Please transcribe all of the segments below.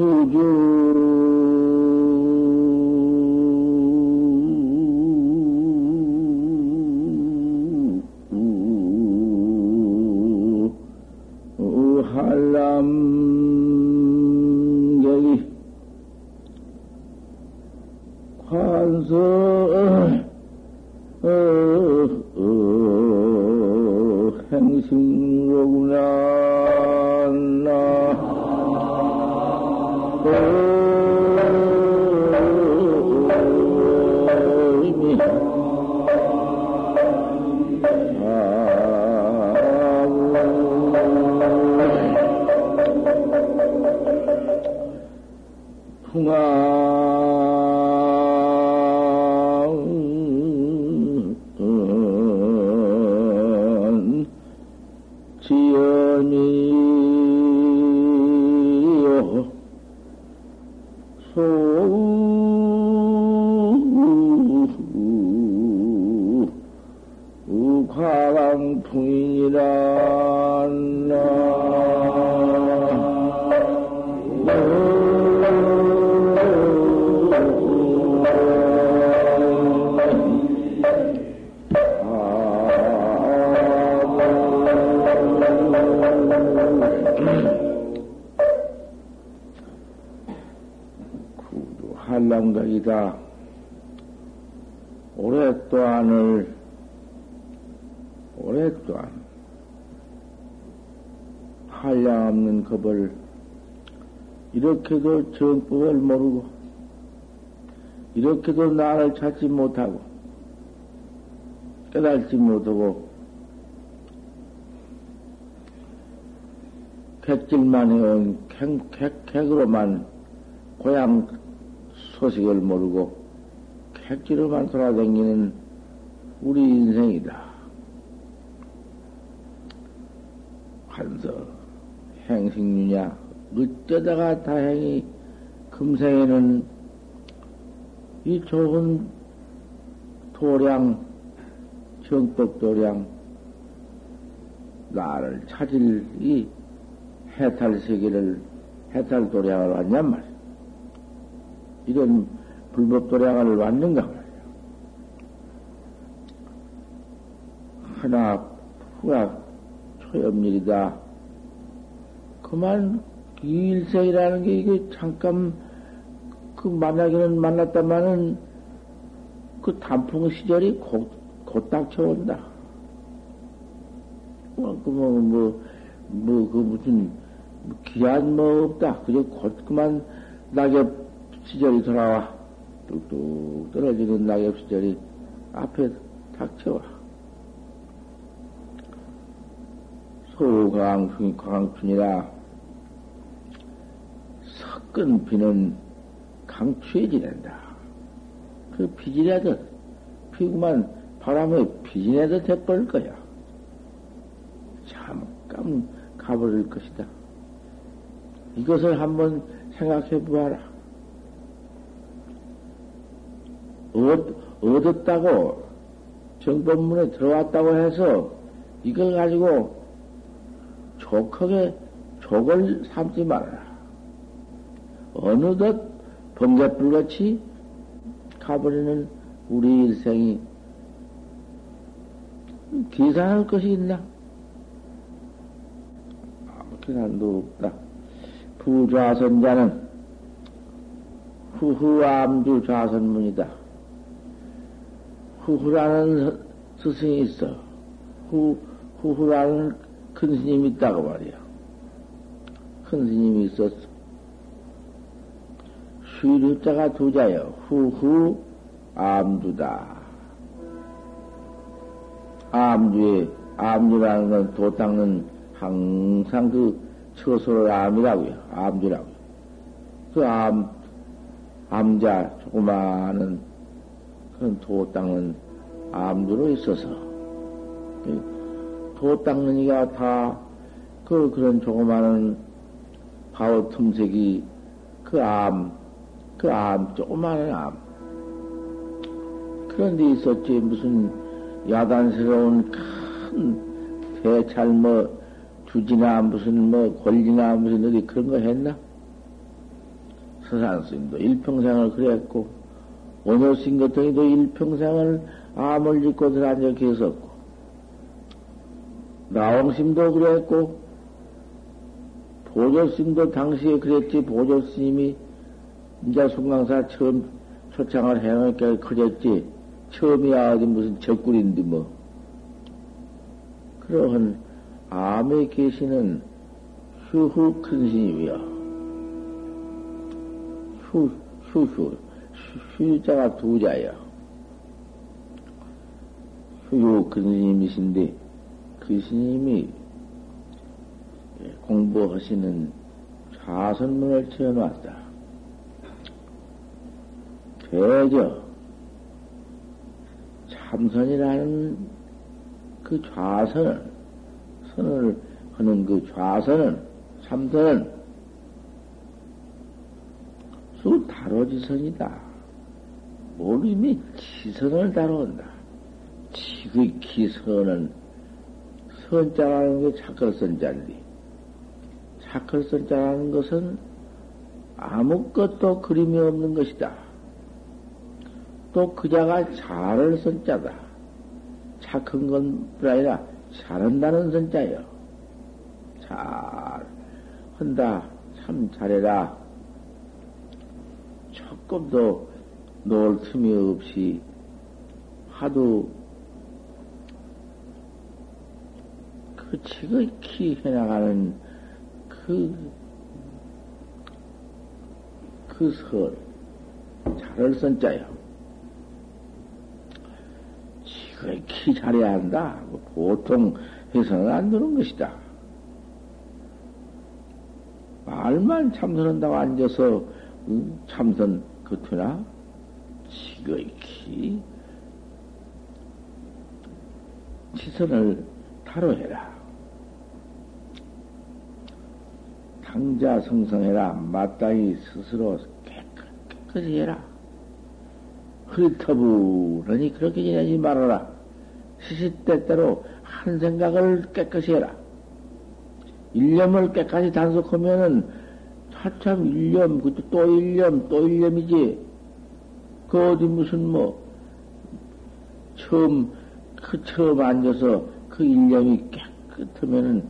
who you. 풍아 한람각이다. 오랫동안을 오랫동안 한량 없는 겁을 이렇게도 정법을 모르고 이렇게도 나를 찾지 못하고 깨달지 못하고 객질만 해온 객, 객, 객으로만 고향 소식을 모르고 객지로만 돌아다니는 우리 인생이다. 한서 행식류냐 어쩌다가 다행히 금생에는 이 좋은 도량 정법 도량 나를 찾을 이 해탈 세계를 해탈 도량을 왔냔 말이야. 이런 불법 도량을 왔는가. 하나 후가 초엽일이다. 그만 일생이라는 게 이게 잠깐 그 만나기는 만났다마는 그 단풍 시절이 곧, 곧 닥쳐온다. 뭐, 그, 뭐, 뭐, 뭐, 그 무슨, 기한 뭐 없다. 그저 곧 그만 낙엽 시절이 돌아와. 뚝뚝 떨어지는 낙엽 시절이 앞에 닥쳐와. 소강풍이 광춘이라 섞은 비는 강추에 지낸다. 그 비지라도 피구만 바람에 비지라도 돼버릴 거야. 잠깐 가버릴 것이다. 이것을 한번 생각해 보아라. 얻, 얻었다고 정법문에 들어왔다고 해서 이걸 가지고 족하게 족을 삼지 말아라. 어느덧 번개불같이 가버리는 우리 일생이 계산할 것이 있나? 아무 계산도 없다. 부좌선자는 후후 암주 좌선문이다. 후후라는 스승이 있어. 후, 후후라는 큰 스님이 있다고 말이야. 큰 스님이 있었어. 쉬류자가 두자여. 후후 암주다. 암주에, 암주라는 건 도 닦는 항상 그 처소를 암이라고요. 암주라고요. 그 암, 암자, 조그마한 도 닦는 암주로 있어서, 도 닦는 이가 다, 그, 그런 조그마한 바오 틈색이 그 암, 그 암, 조그마한 암. 그런 데 있었지. 무슨 야단스러운 큰 대찰 뭐, 주지나 무슨 뭐, 권리나 무슨 어디 그런 거 했나? 서산 스님도 일평생을 그랬고, 오늘 싱거덩이도 일평생을 암을 짓고 들어앉아 계셨고, 나홍심도 그랬고, 보조스님도 당시에 그랬지, 보조스님이 이제 송강사 처음 초창을 해놓으니까 커졌지. 처음이야, 어디 무슨 적꿀인데 뭐. 그러한 암에 계시는 휴후 큰 스님이여. 휴, 휴 휴. 휴자가 두 자야. 휴유 큰 스님이신데, 그 스님이 공부하시는 좌선문을 채워놨다. 대저, 참선이라는 그 좌선을, 선을 하는 그 좌선은, 참선은 수 다로지선이다. 모름이 지선을 다룬다. 지극히 선은 선자라는 게 착할 선자인데, 착할 선자라는 것은 아무것도 그림이 없는 것이다. 또 그자가 잘을 선자다. 착한 건 아니라 잘한다는 선자요. 잘 한다. 참 잘해라. 조금도 놀 틈이 없이 하도 그 지극히 해나가는 그, 그 설, 잘을 선자요. 지극히 잘해야 한다. 뭐 보통 해서는 안 되는 것이다. 말만 참선한다고 앉아서 참선 그투나 지극히 지선을 다뤄해라. 당자 성성해라. 마땅히 스스로 깨끗이 해라. 흐리터부러니 그렇게 지내지 말아라. 시시때때로 한 생각을 깨끗이 해라. 일념을 깨끗이 단속하면은 차참 일념, 그것도 또 일념, 또 일념이지. 그 어디 무슨 뭐, 처음, 그 처음 앉아서 그 일념이 깨끗하면은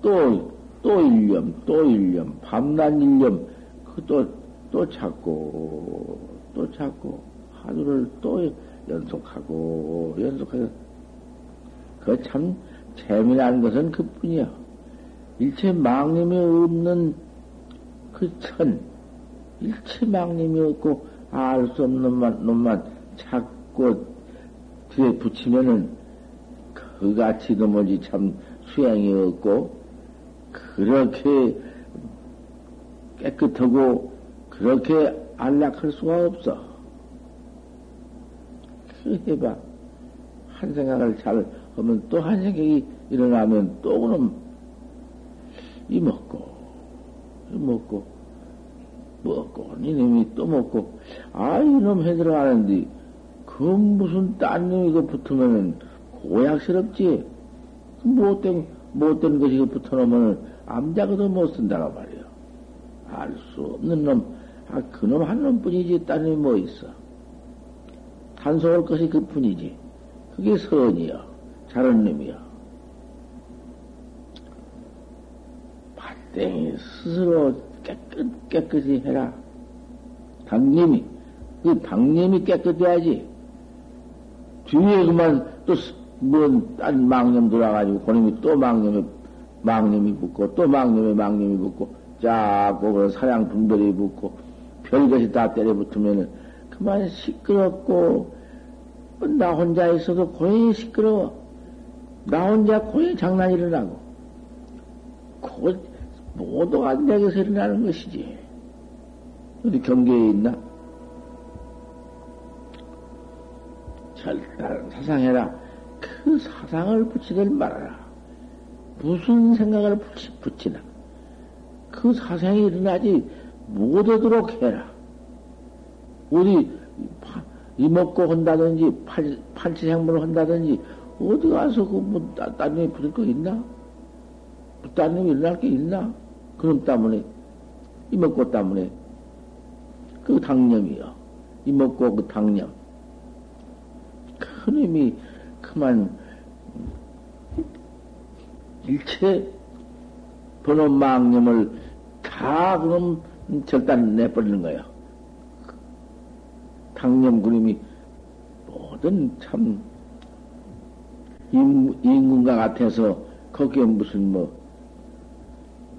또, 또 일념, 또 일념, 밤낮 일념, 그 또, 또 찾고, 또 찾고, 하루를 또 연속하고, 연속하고, 그 참 재미난 것은 그 뿐이야. 일체 망님이 없는 그 천, 일체 망님이 없고, 알 수 없는 놈만, 놈만 찾고 뒤에 붙이면은 그같이 넘어지 참 수양이 없고, 그렇게 깨끗하고, 그렇게 안락할 수가 없어. 그 해봐. 한 생각을 잘 하면 또 한 생각이 일어나면 또 그럼 이 먹고, 이 먹고, 먹고, 이놈이 또 먹고, 아, 이놈 해 들어가는데, 그 무슨 딴 놈이 그 붙으면은 고약스럽지? 그 못된, 못된 것이 그 붙어놓으면 암자가도 못 쓴다고 말이야. 알수 없는 놈, 아, 그놈 한 놈뿐이지, 딴 놈이 뭐 있어. 단속할 것이 그 뿐이지. 그게 선이야. 잘한 놈이야. 밭땡이 스스로 깨끗, 깨끗이 해라. 당님이, 그 당님이 깨끗해야지. 뒤에 그만 또, 뭔, 딴 망념 돌아가지고, 그놈이 또 망념에, 망념이 붙고, 또 망념에 망념이 붙고, 자꾸 그런 사냥 분별이 붙고, 별것이 다 때려 붙으면은, 그만 시끄럽고, 나 혼자 있어도 고이 시끄러워. 나 혼자 고이 장난 일어나고, 곧 모두 안 되게서 일어나는 것이지. 어디 경계에 있나? 절단 사상해라. 그 사상을 붙이들 말아라. 무슨 생각을 붙이, 붙이나. 그 사상이 일어나지 못하도록 해라. 어디 이먹고 한다든지 팔, 팔치생물을 한다든지 어디 가서 그뭐 따님이 붙을 거 있나? 따님이 일어날 게 있나? 그럼 때문에 이먹고 때문에 그 당념이요. 이먹고 그 당념. 큰 힘이 그만 일체 번호 망념을 다 그럼 절단 내버리는 거예요. 당념 그림이 모든 참 인군과 같아서 거기에 무슨 뭐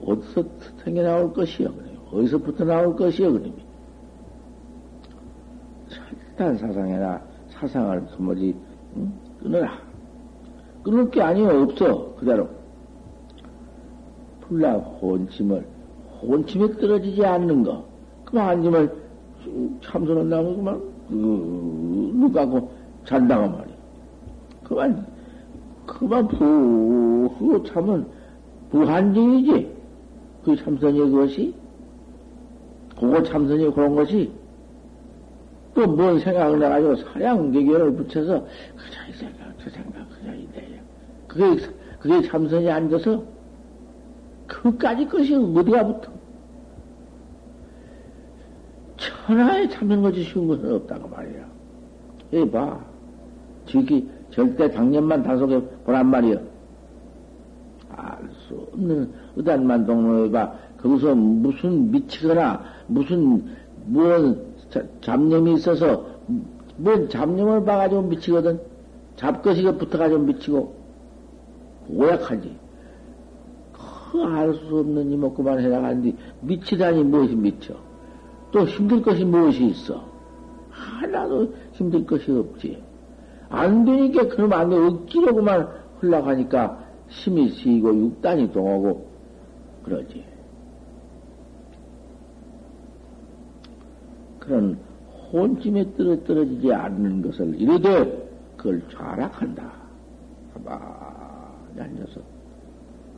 어디서 생겨 나올 것이요? 어디서부터 나올 것이요? 그림이 절단 사상해라 사상을 뭐지 응? 끊어라 끊을 게 아니요 없어 그대로 불나 혼침을 혼침에 떨어지지 않는 거 그만 앉으면 참선은 나면 그만 누가고 잔다고 말이야 그만 그만 푸 참은 부한증이지 그 참선이 그것이 그거 참선이 그런 것이 또 뭔 생각을 해가지고 사량대결을 붙여서 그저 이 생각 저 생각 그저 이래요 그게 그게 참선이 앉아서 그까지 것이 어디가 붙어? 천하에 참는 것이 쉬운 것은 없다고 말이야. 이 봐. 저기 절대 당년만 다속에 보란 말이야. 알 수 없는 의단만 동로에 봐. 거기서 무슨 미치거나 무슨 무슨 잡념이 있어서 뭔 잡념을 봐가지고 미치거든. 잡것이가 붙어가지고 미치고 오약하지. 그 알 수 없는 이먹고만 해나가는데 미치다니 무엇이 미쳐? 또 힘들 것이 무엇이 있어? 하나도 힘들 것이 없지. 안 되니까 그럼 안 돼. 억지로그만 흘러가니까 힘이 쓰이고 육단이 동하고 그러지. 그런 혼침에 떨어 떨어지지 않는 것을 이르되 그걸 좌락한다. 가만히 앉아서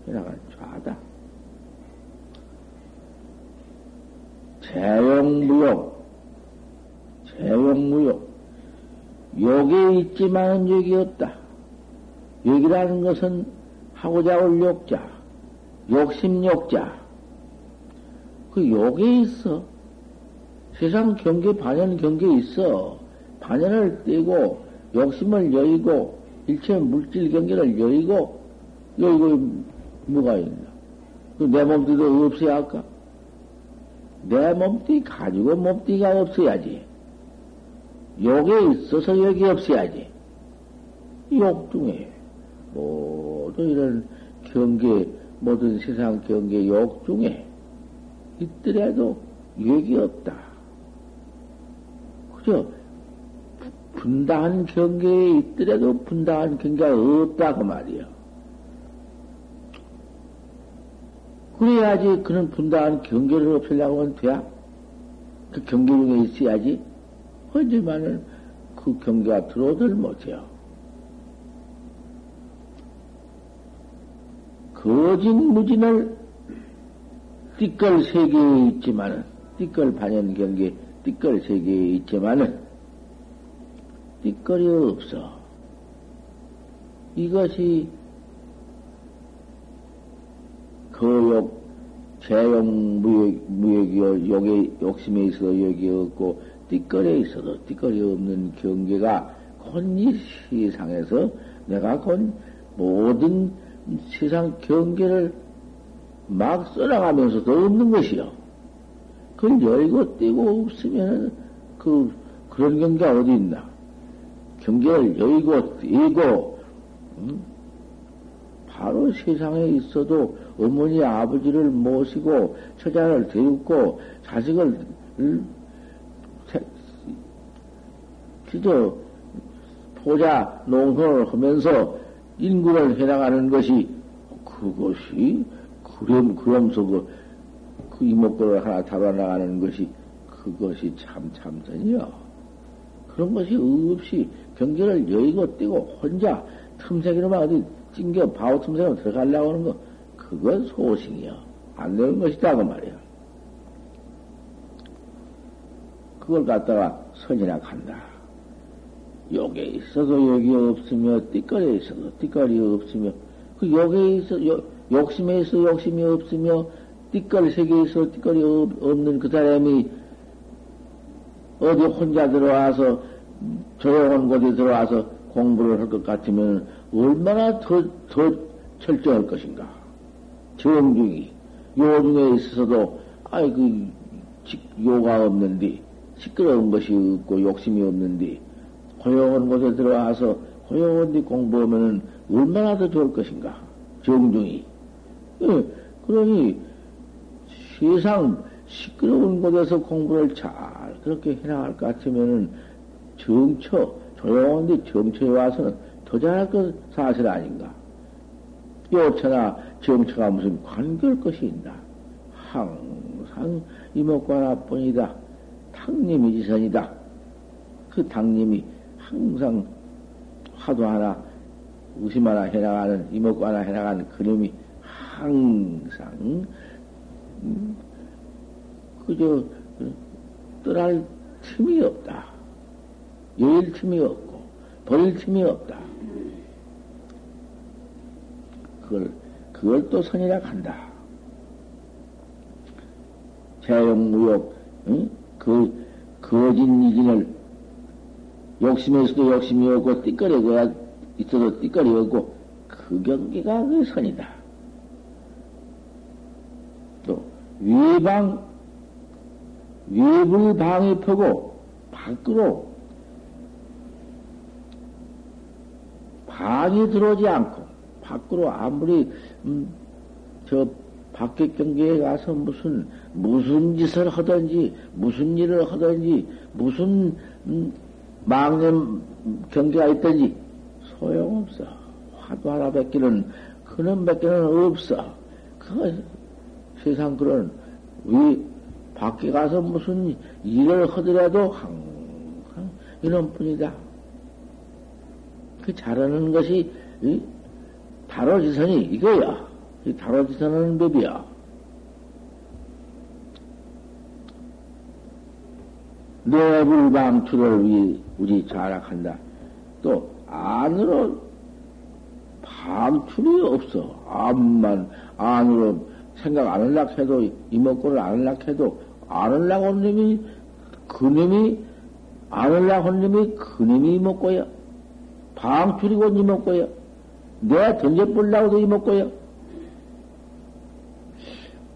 해나간 좌다. 재용무용, 재용무용. 욕이 있지만 욕이 없다. 욕이라는 것은 하고자 올 욕자, 욕심 욕자. 그 욕에 있어. 세상 경계, 반연 경계 있어. 반연을 떼고, 욕심을 여의고, 일체 물질 경계를 여의고, 여의고, 뭐가 있나? 그내 몸뚱이도 없어야 할까? 내 몸뚱이 가지고 몸뚱이가 없어야지. 욕에 있어서 여기 없어야지. 욕 중에 모든 이런 경계, 모든 세상 경계 욕 중에 있더라도 욕이 없다. 그죠? 분당한 경계에 있더라도 분당한 경계가 없다고 말이야. 그래야지 그런 분당한 경계를 없애려고 하면 돼야? 그 경계 중에 있어야지. 하지만은 그 경계가 들어오들 못해요. 거짓 무진을 띠끌 세계에 있지만은, 띠끌 반연 경계, 띠끌 세계에 있지만은, 띠끌이 없어. 이것이 거욕, 재용 무역, 무역이요, 욕에, 욕심에 있어도 욕이 없고, 띠거리에 있어도 띠거리 없는 경계가 곧이 세상에서 내가 곧 모든 세상 경계를 막 써나가면서도 없는 것이요. 그걸 열고 떼고 없으면 그, 그런 경계가 어디 있나? 경계를 열고 떼고, 음? 바로 세상에 있어도 어머니 아버지를 모시고 처자를 데리고 자식을 그저 포자 농선을 하면서 인구를 해나가는 것이 그것이 그럼 그러면서 그, 그 이목구를 하나 잡아 나가는 것이 그것이 참 참선이요. 그런 것이 없이 경계를 여의고 뛰고 혼자 틈새기로만 어디 찡겨 바우 틈새로 들어가려고 하는 거 그건 소신이요. 안 되는 것이다 그 말이야. 그걸 갖다가 선이나 간다. 욕에 있어도 욕이 없으며 띠거리에 있어도 띠거리 없으며 그 욕에 있어 요, 욕심에 있어 욕심이 없으며 띠거리 세계에 있어 띠거리 없는 그 사람이 어디 혼자 들어와서 조용한 곳에 들어와서 공부를 할 것 같으면 얼마나 더, 더 철저할 것인가. 정중히. 요중에 있어서도, 아이, 그, 요가 없는데, 시끄러운 것이 없고 욕심이 없는데, 고요한 곳에 들어와서 고요한 데 공부하면 얼마나 더 좋을 것인가. 정중히. 예, 그러니, 세상 시끄러운 곳에서 공부를 잘 그렇게 해나갈 것 같으면은 정처, 조용한 데 정처에 와서는 더 잘할 것 사실 아닌가. 요처나 정처가 무슨 관계할 것이 있나. 항상 이목과 하나뿐이다. 탕님이 지선이다. 그 탕님이 항상 화도 하나, 의심 하나 해나가는, 이목과 하나 해나가는 그놈이 항상, 음, 그저, 떠날 틈이 없다. 여일 틈이 없고, 버릴 틈이 없다. 그걸, 그걸 또 선이라 한다. 재용 무욕, 응? 그, 거진 이진을 욕심에서도 욕심이 없고, 띠거리가 있어도 띠거리 없고, 그 경계가 그 선이다. 또, 위방, 외부를 방입하고, 밖으로, 방이 들어오지 않고, 밖으로 아무리, 음, 저, 밖에 경계에 가서 무슨, 무슨 짓을 하든지, 무슨 일을 하든지, 무슨, 음, 망념 경계가 있든지, 소용없어. 화두 하나 뱉기는, 그놈 뱉기는 없어. 그, 세상 그런, 위, 밖에 가서 무슨 일을 하더라도 항상 이놈 뿐이다. 그 잘하는 것이, 다로지선이 이거야. 이 다로지선하는 법이야. 내불 방투를 우리, 우리 자락한다. 또, 안으로 방출이 없어. 암만, 안으로 생각 안 하려고 해도, 이목구를 안 하려고 해도, 안 하려고 한 놈이, 그 놈이, 안 하려고 한 놈이 그 놈이 이목구야. 방출이고 이목구야. 내가 던져보려고도 이목구야.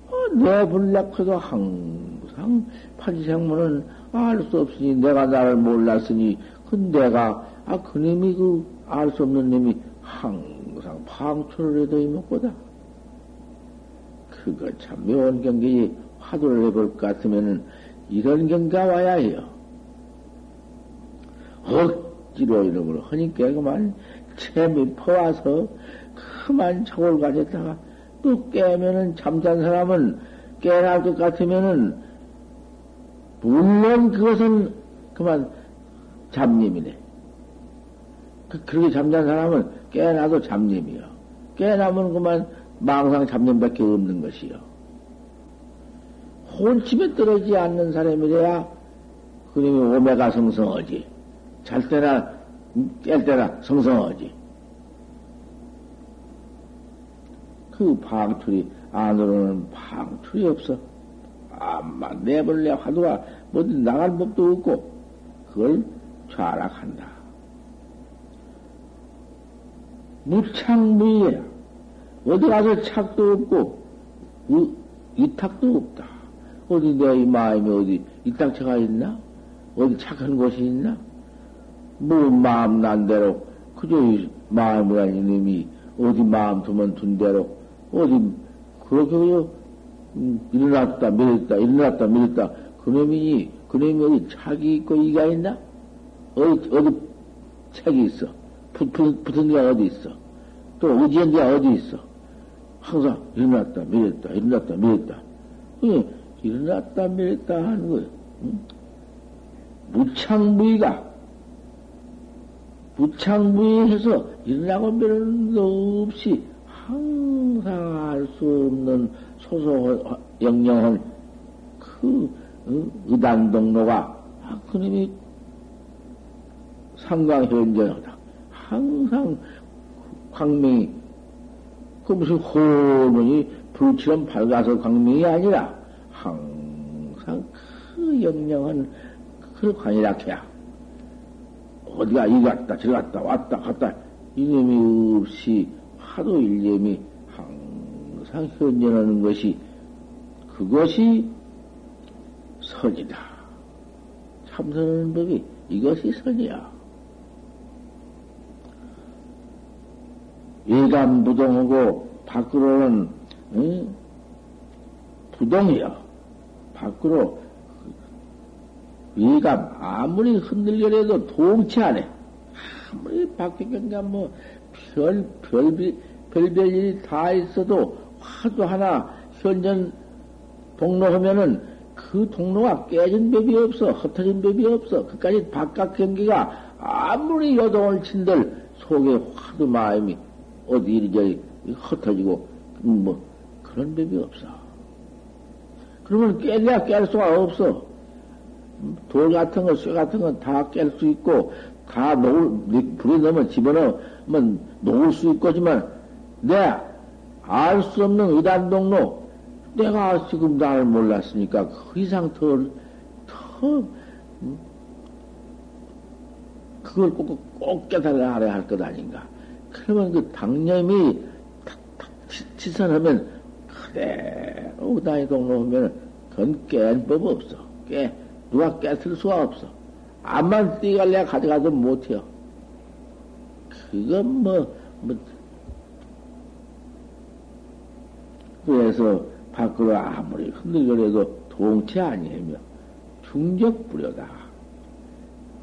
어, 내불려고 해도 항상 판지생문은 알 수 없으니, 내가 나를 몰랐으니, 그 내가, 아, 그 놈이 그, 알 수 없는 놈이 항상 방출을 해도 이목구다. 그거 참 묘한 경계에 화두를 해볼 것 같으면은 이런 경계가 와야 해요. 억지로 이름을 하니까 그만 채미 퍼와서 그만 척을 가졌다가 또 깨면은 잠잔 사람은 깨날 것 같으면은 물론 그것은 그만 잡념이네. 그, 그렇게 잠잔 사람은 깨나도 잡념이요. 깨나면 그만 망상 잡념밖에 없는 것이요. 혼침에 떨어지지 않는 사람이래야 그놈이 오메가 성성하지. 잘 때나 깰 때나 성성하지. 그 방출이 안으로는 방출이 없어. 암만 내벌레 화두가 뭐든 나갈 법도 없고 그걸 좌락한다. 무창무이야. 어디 가서 착도 없고, 이탁도 없다. 어디 내 이 마음이 어디 이탁처가 있나? 어디 착한 곳이 있나? 뭐 마음 난 대로 그저 마음이라는 이놈이 어디 마음 두면 둔 대로 어디 그렇게 일어났다 밀었다 일어났다 밀었다 그놈이 그놈이 어디 착이 있고 이가 있나? 어디 어디 책이 있어? 붙, 붙, 붙은 데가 어디 있어? 또 의지한 데가 어디 있어? 항상 일어났다, 밀었다, 일어났다, 밀었다. 응, 일어났다, 밀었다 하는 거예요. 응? 무창무의가, 무창무의해서 일어나고 밀는 거 없이 항상 알 수 없는 소소 영영한 그 응? 의단동로가 아, 그놈이 상광현전하다. 항상 광명이 그 무슨 호문이 불처럼 밝아서 광명이 아니라 항상 그 영영한 그걸 관이라 해야. 어디가 이리 갔다, 저리 갔다, 왔다, 갔다. 이념이 없이 하도 일념이 항상 현전하는 것이 그것이 선이다. 참선하는 법이 이것이 선이야. 예감 부동하고 밖으로는 응? 부동이요. 밖으로 예감 아무리 흔들려도 동치 않아. 아무리 밖에 경가 뭐별 별 별 별별 일이 다 있어도 화두 하나 현전 동로하면은 그 동로가 깨진 법이 없어 흩어진 법이 없어 그까지 바깥 경기가 아무리 여동을 친들 속에 화두 마음이 어디 이리저리 흩어지고 뭐 그런 법이 없어. 그러면 깰래야 깰 수가 없어. 돌 같은 거, 쇠 같은 건 다 깰 수 있고, 다 녹을, 불에 넣으면 집어넣으면 녹을 수 있거지만, 내 알 수 없는 의단동로, 내가 지금 나를 몰랐으니까 그 이상 더, 더, 그걸 꼭, 꼭 깨달아야 할 것 아닌가. 그러면 그 당념이 탁탁 치선하면 그대로 의단이 동로 하면 그건 깬 법 없어. 깨. 누가 깨틀 수가 없어. 암만 띠갈래 가져가도 못해요. 그건 뭐, 뭐, 그래서 밖으로 아무리 흔들거려도 동체 아니하며 중적 부려다.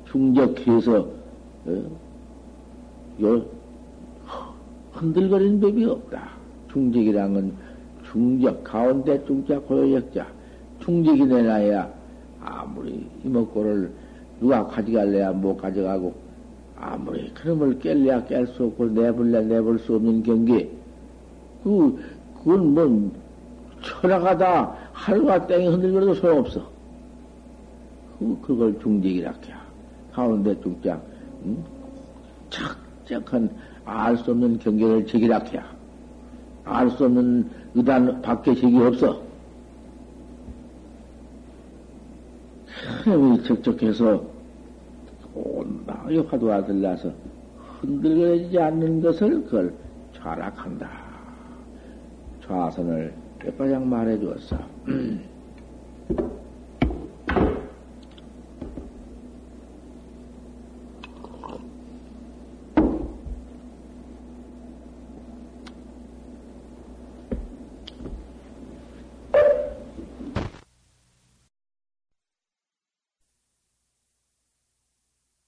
중적해서, 어? 요, 흔들거리는 법이 없다. 중적이란 건 중적, 가운데 중자, 고요역자. 중적이 내놔야 아무리 이먹고를 누가 가져갈래야 못 가져가고 아무리 그놈을 깰래야 깰 수 없고 내볼래 내볼 수 없는 경계 그 그건 뭐 철학하다 하루가 땡이 흔들거려도 소용없어 그 그걸 해 가운데 중장 응? 착착한 알 수 없는 경계를 제기라 해 알 수 없는 의단 밖에 적이 없어 힘이 적적해서 온당하게 화두가 들라서 흔들거리지 않는 것을 그걸 좌락한다. 좌선을 몇 가장 말해 주었어.